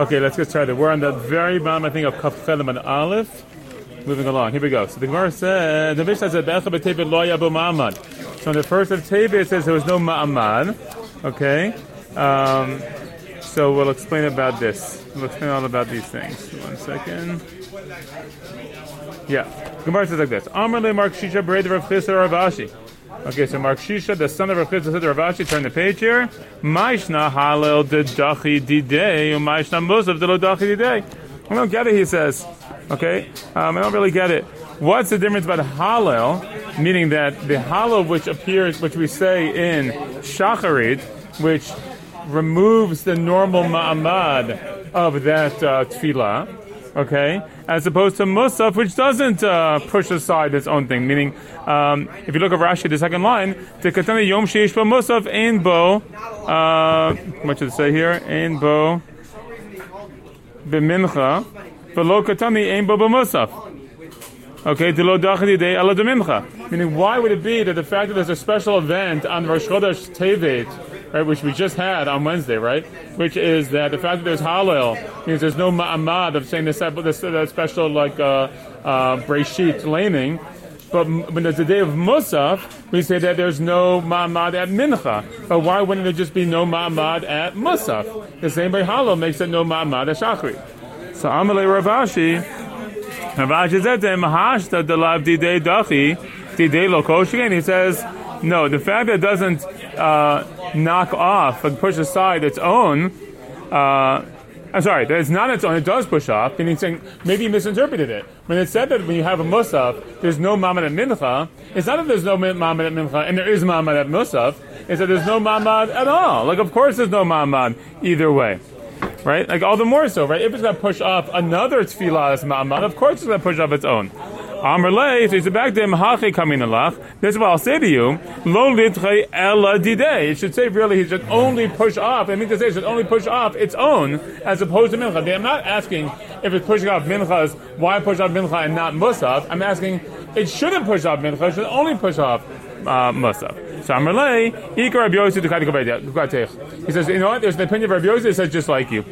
Okay, let's get started. We're on the very bottom, I think, of Kaf and Aleph. Moving along. Here we go. So the Gemara said, the Mishnah said, Be'echa b'tebet lo yabu ma'amad. So in the first of Tebet, it says there was no ma'amad. Okay? Um, so we'll explain about this. We'll explain all about these things. One second. Yeah. Gemara says like this. Amr le Mar Kashisha Bered Rav Chisda Rav Ashi. Okay, so Mar Kashisha, the son of Rav Chisda, said Rav Ashi, turn the page here. Maishna halel de dachi didei, umaishna musav de lo dachi didei. I don't get it, he says. Okay? Um, I don't really get it. What's the difference about Hallel, meaning that the Hallel which appears, which we say in Shacharit, which removes the normal ma'amad of that uh, tefillah, okay, as opposed to Musaf, which doesn't uh, push aside its own thing. Meaning, um, if you look at Rashi, the second line, to yom sheish bo Musaf ein bo, uh, what should it say here? Ein bo b'mincha, v'lo katani ein bo b'musaf. Okay, to lo day ala mincha. Meaning, why would it be that the fact that there's a special event on Rosh Chodesh Tevet, right, which we just had on Wednesday, right, which is that the fact that there's Hallel means there's no ma'amad of saying this, this special like uh, uh. But when there's a day of Musaf, we say that there's no ma'amad at Mincha. But why wouldn't there just be no ma'amad at Musaf? The same way Hallel makes it no ma'amad at Shachri. So Amalei Rav Ashi, Didei lo He says, no, the fact that it doesn't uh, knock off, like push aside its own, uh, I'm sorry, that it's not its own, it does push off, and he's saying, maybe he misinterpreted it. When it said that when you have a musaf, there's no mamad at mincha, it's not that there's no mamad at mincha, and there is mamad at musaf, it's that there's no mamad at all. Like, of course there's no mamad either way. Right? Like, all the more so, right? If it's going to push off another tefillah as mamad, of course it's going to push off its own. Amrle, so he's back to him, hachi kamin alach. This is what I'll say to you. Lo litre ela didei. It should say really he should only push off. I mean to say it should only push off its own as opposed to mincha. I'm not asking if it's pushing off minchas, why push off mincha and not musaf. I'm asking it shouldn't push off mincha, it should only push off uh, musaf. So ikar Rabbi Yosef He says, you know what? There's an opinion of Rabbi Yosef that says just like you.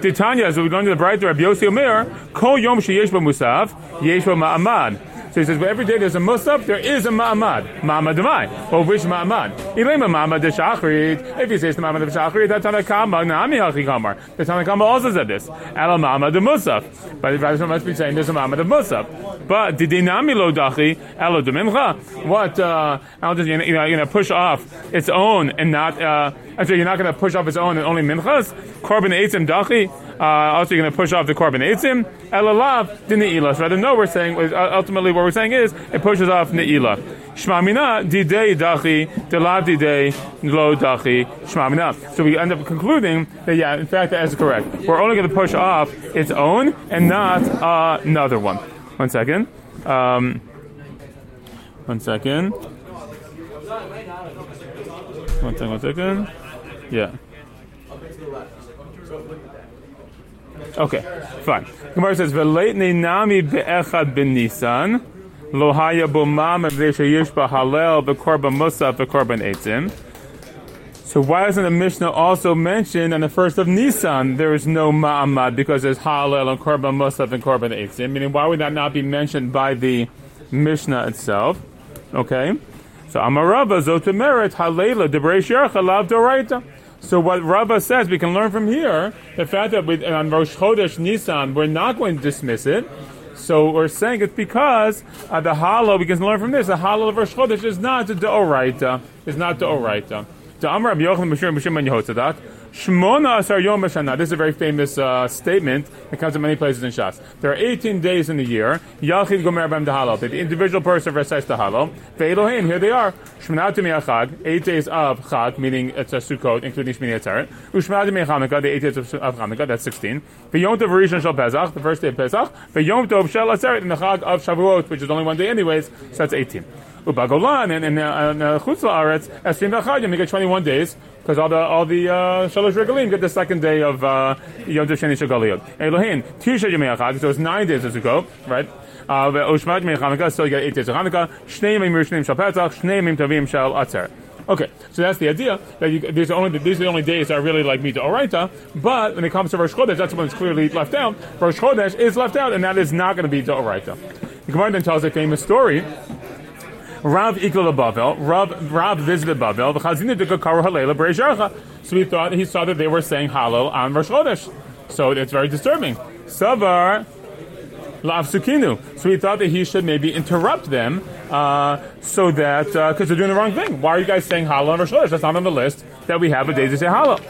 Titania, as we go into the bright Rabbi Yossi Omer, Kol Yom Sheyesh Musaf, Yesh Ma'amad. So he says, well, every day there's a musaf, there is a ma'amad. Ma'amad demai. Well, which ma'amad? Ilema ma'amad de shachrit. If he says the ma'amad of shachrit, that's Tanna Kamma, na'ami hachi kamar. The Tanna Kamma also said this. Ala ma'amad de musaf. But the Rabbi must be saying there's a ma'amad of musaf. But did dinami lo dachi, elo de mincha? What, uh, I'll just, you know, you're going to push off its own and not, uh, actually, you're not going to push off its own and only minchas? Korban eitzim dachi? Uh, also, you're going to push off the korban eitzim. Elalav ne'ilah. Rather, no, we're saying uh, ultimately what we're saying is it pushes off ne'ilah. Shmamina didei dachi delav didei lo dachi shmamina. So we end up concluding that yeah, in fact that is correct. We're only going to push off its own and not uh, another one. One second. Um, one second. One second. One second. Yeah. Okay, fine. Gemara says, "V'leitnei nami be'echad ben Nisan, lo haya bo mam v'shayish b'halel b'korban musaf b'korban eitzim." So why doesn't the Mishnah also mention on the first of Nisan there is no ma'amad because there's halel and korban musaf and korban eitzim? Meaning, why would that not be mentioned by the Mishnah itself? Okay, so Amarava zotemeret halela debreish yercha lav doraita. So what Rabbah says, we can learn from here the fact that we, on Rosh Chodesh Nisan we're not going to dismiss it. So we're saying it's because uh, the hollow. We can learn from this. The hollow of Rosh Chodesh is not the Deoraita. Is not the Oraita. Rabbi Yochanan Mishur Yehotzadak. Shmona Asar Yom Shana. This is a very famous uh, statement that comes in many places in Shas. There are 18 days in the year. Yachid Gomer Bam Dahalo. The individual person recites the Halo. Ve'elohim, here they are. Shmanatim Yachag, eight days of Chag, meaning it's a Sukkot, including Shmini Atzeret. Ushmanatim Chanukah, the eight days of, Chanukah, that's 16. Ve'yom Tov Rishon Shal Pesach, the first day of Pesach. Ve'yom Tov Shal Atzeret, and the Chag of Shavuot, which is only one day anyways, so that's 18. Ubagolan and in uh, Chutz La'aretz, Esrim V'Chadim, you get 21 days because all the all the uh, Shalosh Regalim get the second day of uh, Yom Tov Sheni Shagaliyot. Elohim Tisha Yemei Achag, so it's nine days of go, right? Ushmat Yemei Chanukah, so you get eight days of Chanukah. Shnei Yemei Rishnim Shal Shnei Yemei Tovim Shal Atzer. Okay, so that's the idea that you, these are only these are the only days that are really like mita oraita. But when it comes to Rosh Chodesh, that's when it's clearly left out. Rosh Chodesh is left out, and that is not going to be the oraita. The Gemara then tells a famous story. Rav Ikla Bavel, Rav, Rav visited Bavel, the Chazina Karo Halela Bereisharcha. So he thought he saw that they were saying Halal on Rosh Chodesh. So it's very disturbing. Savar Lav Sukinu. So he thought that he should maybe interrupt them uh, so that, because uh, they're doing the wrong thing. Why are you guys saying Halal on Rosh Chodesh? That's not on the list that we have a day to say Halal.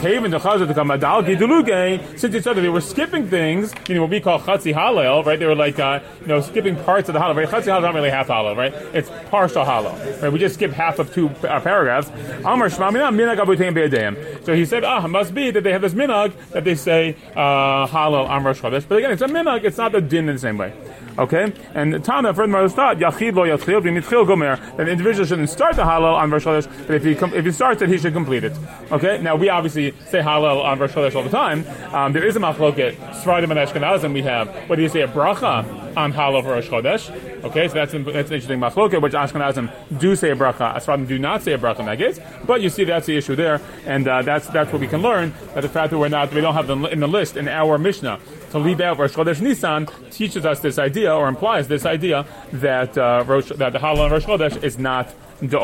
Haven the Chazar to come Adal Giduluge, since it's other, they were skipping things, you know, what we call Chatzi Halal, right? They were like, uh, you know, skipping parts of the Halal, right? Chatzi Halal is not really half Halal, right? It's partial Halal, right? We just skip half of two uh, paragraphs. Amar Shmamina Minag. So he said, ah, must be that they have this minag that they say uh, Halal Amar Chodesh. But again, it's a minag, it's not a din in the same way. Okay? And Tana, furthermore, thought, Yachid lo yatchil b'mitchil gomer, that the individual shouldn't start the halal on Rosh Chodesh, but if he, com- if he starts it, he should complete it. Okay? Now, we obviously say halal on Rosh Chodesh all the time. Um, there is a machloket, Sfaradim and Ashkenazim we have, whether you say a bracha on halal for Rosh Chodesh. Okay? So that's, an, that's an interesting machloket, which Ashkenazim do say a bracha, Sfaradim do not say a bracha case. But you see, that's the issue there, and uh, that's, that's what we can learn, that the fact that we're not, we don't have them in the list in our Mishnah to leave out Rosh Chodesh Nisan teaches us this idea or implies this idea that uh, Rosh, that the Halal on Rosh Chodesh is not the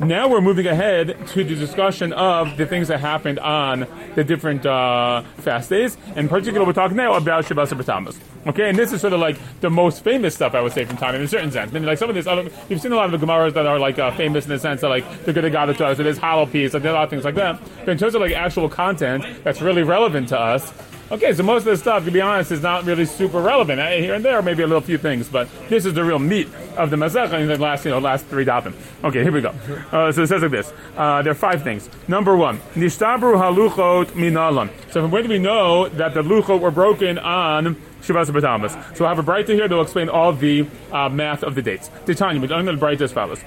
Now we're moving ahead to the discussion of the things that happened on the different uh, fast days. In particular, we're talking now about Shabbat B'Tammuz. Okay, and this is sort of like the most famous stuff I would say from time in a certain sense. I mean, like some of this, other, you've seen a lot of the Gemaras that are like uh, famous in the sense that like they're good to to us. Is hollow piece, like there are a lot of things like that. But in terms of like actual content that's really relevant to us, Okay, so most of this stuff, to be honest, is not really super relevant. Eh, here and there, maybe a little few things, but this is the real meat of the Masech in the last, you know, last three dapim. Okay, here we go. Uh, so it says like this. Uh, there are five things. Number one, Nishtabru haluchot minalan. So from where do we know that the luchot were broken on Shabbat B'Tammuz. So we'll have a Baraita here that will explain all the uh, math of the dates. Titania, we're going to bright as follows.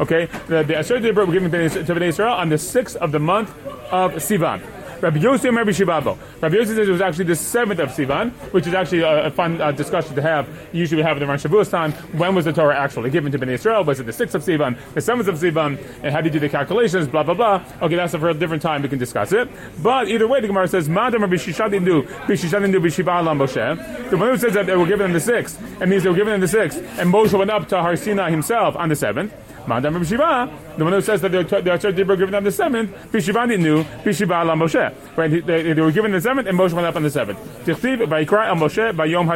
Okay, the, the Dibrot were given to Bnei Israel on the sixth of the month of Sivan. Rabbi Yossi Rabbi Shibabo. Rabbi Yossi says it was actually the seventh of Sivan, which is actually a, a fun uh, discussion to have. Usually we have it around Shavuos time. When was the Torah actually given to Bnei Israel? Was it the sixth of Sivan, the seventh of Sivan? And how do you do the calculations? Blah blah blah. Okay, that's a for a different time. We can discuss it. But either way, the Gemara says Madam Rabbi Shishadin do Bishishadin do Bishiba Alam Moshe. The one who says that they were given them the sixth, it means they were given them the sixth, and Moshe went up to Har Sinai himself on the seventh. Madam Shiva, the one who says that the Asher Dibra given them the seventh, Bishivani knew, Bishiva ala Moshe. Right? They, they, were given the seventh, and Moshe went up on the seventh. Tichtiv, Vaikra al Moshe, by Yom.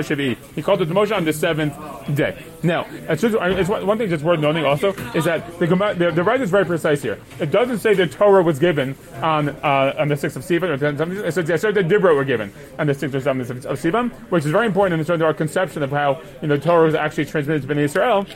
He called it to Moshe on the seventh day. Now, it's, one thing that's worth noting also is that the, the, the right is very precise here. It doesn't say the Torah was given on uh, on the sixth of Sivan, or it says the Asher Dibra were given on the sixth or seventh of Sivan, which is very important in terms of our conception of how you know, the Torah was actually transmitted to Bnei Israel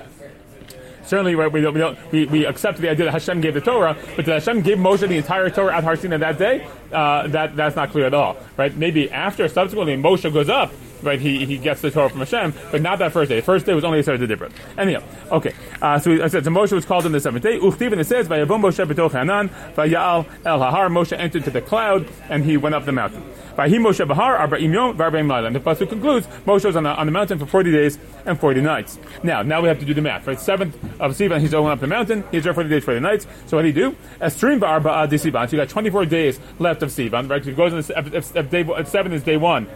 certainly right, we, we, we, we, accept the idea that Hashem gave the Torah, but that Hashem gave Moshe the entire Torah at Har Sinai that day, uh, that, that's not clear at all. Right? Maybe after, subsequently, Moshe goes up, right, he, he gets the Torah from Hashem, but not that first day. The first day was only a Sarah different. Anyhow, okay. Uh, so I said, so Moshe was called on the seventh day. Uchtiv, and it says, Vayabum Moshe b'toch Hanan, Vayal el Hahar, Moshe entered to the cloud, and he went up the mountain. Vayhi Moshe Bahar, Arba'im Yom, V'Arba'im Laila. And the Pasuk concludes, Moshe was on the, on the mountain for 40 days and 40 nights. Now, now we have to do the math, right? Seventh of Sivan, he's going up the mountain, he's there 40 days, 40 nights. So what did he do? Estrim Ba'arba'a Sivan. So you got 24 days left of Sivan, right? So he goes in the, if, if, day, if seven is day one,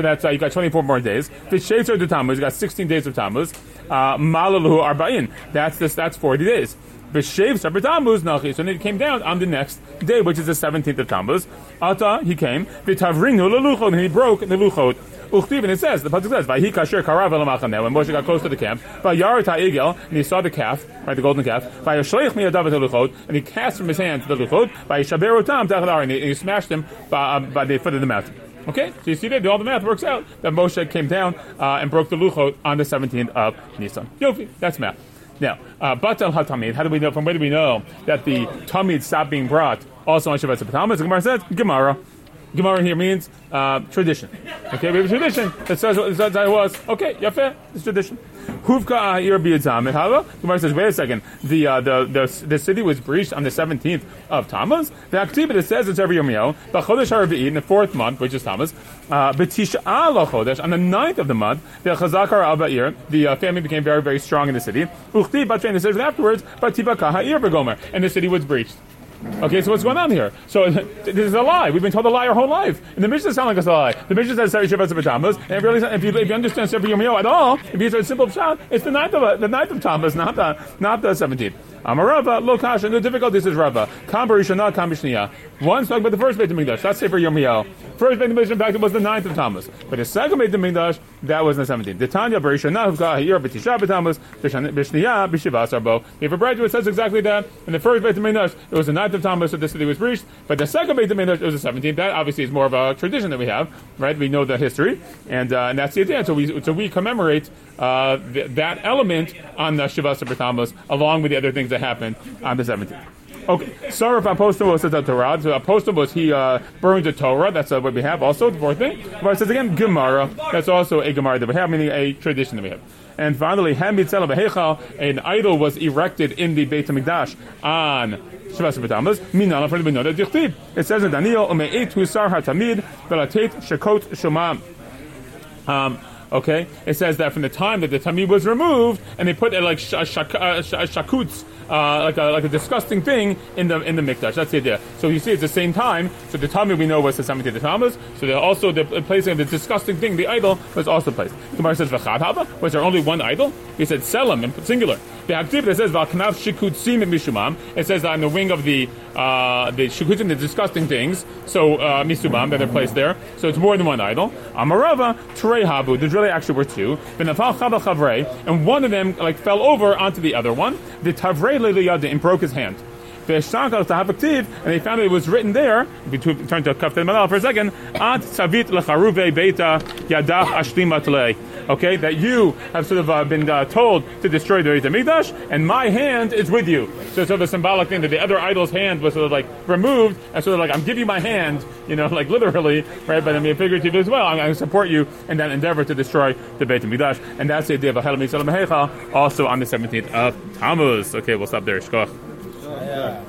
so that's uh, you got 24 more days. The Shetzer de Tammuz, you got 16 days of Tammuz. Uh, Malalu Arba'in, that's this, that's 40 days. B'shev Sabbat Tammuz Nachi. So then he came down on the next day, which is the 17th of Tammuz. Ata, he came. V'tavrinu leluchot, and he broke the luchot. Uchtiv, and it says, the pasuk says, "Vahi kasher karav el When Moshe got close to the camp, and he saw the calf, right, the golden calf. And he cast from his hand the luchot. And he smashed them by, uh, by the foot of the mountain. Okay, so you see that all the math works out that Moshe came down uh, and broke the luchot on the 17th of Nisan. Yofi, that's math. Now, uh, Batal HaTamid, how do we know, from where do we know that the Tamid stopped being brought also on Shabbat Shabbat The Gemara says, Gemara. Gemara here means uh, tradition. Okay, we have a tradition that says, what it was. Okay, yafeh, it's tradition. Huvka Ahir Biyadzam Hava. Gemara says, wait a second. The, uh, the the the city was breached on the seventeenth of Tammuz. The Aktibit it says it's every Yom Yom. B'Chodesh Haravi'id in the fourth month, which is Tammuz. Uh, B'Tisha Chodesh on the ninth of the month. The Chazakar Al Ba'ir. The uh, family became very very strong in the city. Uchti Batrein. It says afterwards, Batiba Kaha'ir Begomer, and the city was breached. Okay, so what's going on here? So this is a lie. We've been told a lie our whole life. And the Mishnah sounds like it's a lie. The Mishnah says Sari Shabbat Tammuz, and if, really, if, you, if you understand Sefer Yom at all, if you use a simple shot, it's the ninth of the ninth of Tammuz, not the not the seventeenth. Amarava, lo kasha, no difficulty, is Rava. Kam barishana, kam bishniya. One talking about the first Beit HaMikdash, that's Sefer Yirmiyahu. First Beit HaMikdash, in fact, it was the ninth of Tammuz. But the second Beit HaMikdash, that was in the seventeenth. The Tanya barishana, huvka ha'ir b'tisha b'tammuz, bishniya b'shivas arbo. If a graduate says exactly that, in the first Beit HaMikdash, it was the ninth of Tammuz, so the city was breached. But the second Beit HaMikdash, it was the seventeenth. That obviously is more of a tradition that we have, right? We know the history, and uh, and that's the idea. So we so we commemorate uh, th- that element on the Shivas Tammuz, along with the other things that happened on the 17th. Okay, Saraf Apostomus the Torah. So Apostomus he uh, burned the Torah. That's uh, what we have. Also, the fourth thing. But it says again Gemara. That's also a Gemara that we have, meaning a tradition that we have. And finally, Hamitzel of an idol was erected in the Beit Hamikdash on Shabbat for the. It says in Daniel, Ume'et Husar HaTamid Velatet Shekot Shomam. Um, Okay, it says that from the time that the tamid was removed, and they put a, like sh- sh- uh, sh- shakutz, uh, like a like a disgusting thing in the in the mikdash. That's the idea. So you see, it's the same time. So the tamid we know was the of the Tammuz. So they're also the placing of the disgusting thing, the idol, was also placed. Gemara says v'chad haba. Was there only one idol? He said selam in singular. The says v'knav shikutzim mishumam. It says on the wing of the uh, the shikutzim, the disgusting things. So uh, that they're placed there. So it's more than one idol. Amarava trei habu. There really actually were two. And one of them like fell over onto the other one. The tavrei and broke his hand. And they found it was written there. We turn to Kaftet Malal for a second. At Savit lecharuve beita yadach ashlim Okay, that you have sort of uh, been uh, told to destroy the Beit Hamikdash, and my hand is with you. So it's sort of a symbolic thing that the other idol's hand was sort of like removed, and sort of like I'm giving you my hand, you know, like literally, right? But I mean figuratively as well. I'm going to support you in that endeavor to destroy the Beit Hamikdash, and that's the idea of a Ahel also on the 17th of Tammuz. Okay, we'll stop there. Shkoch. Yeah.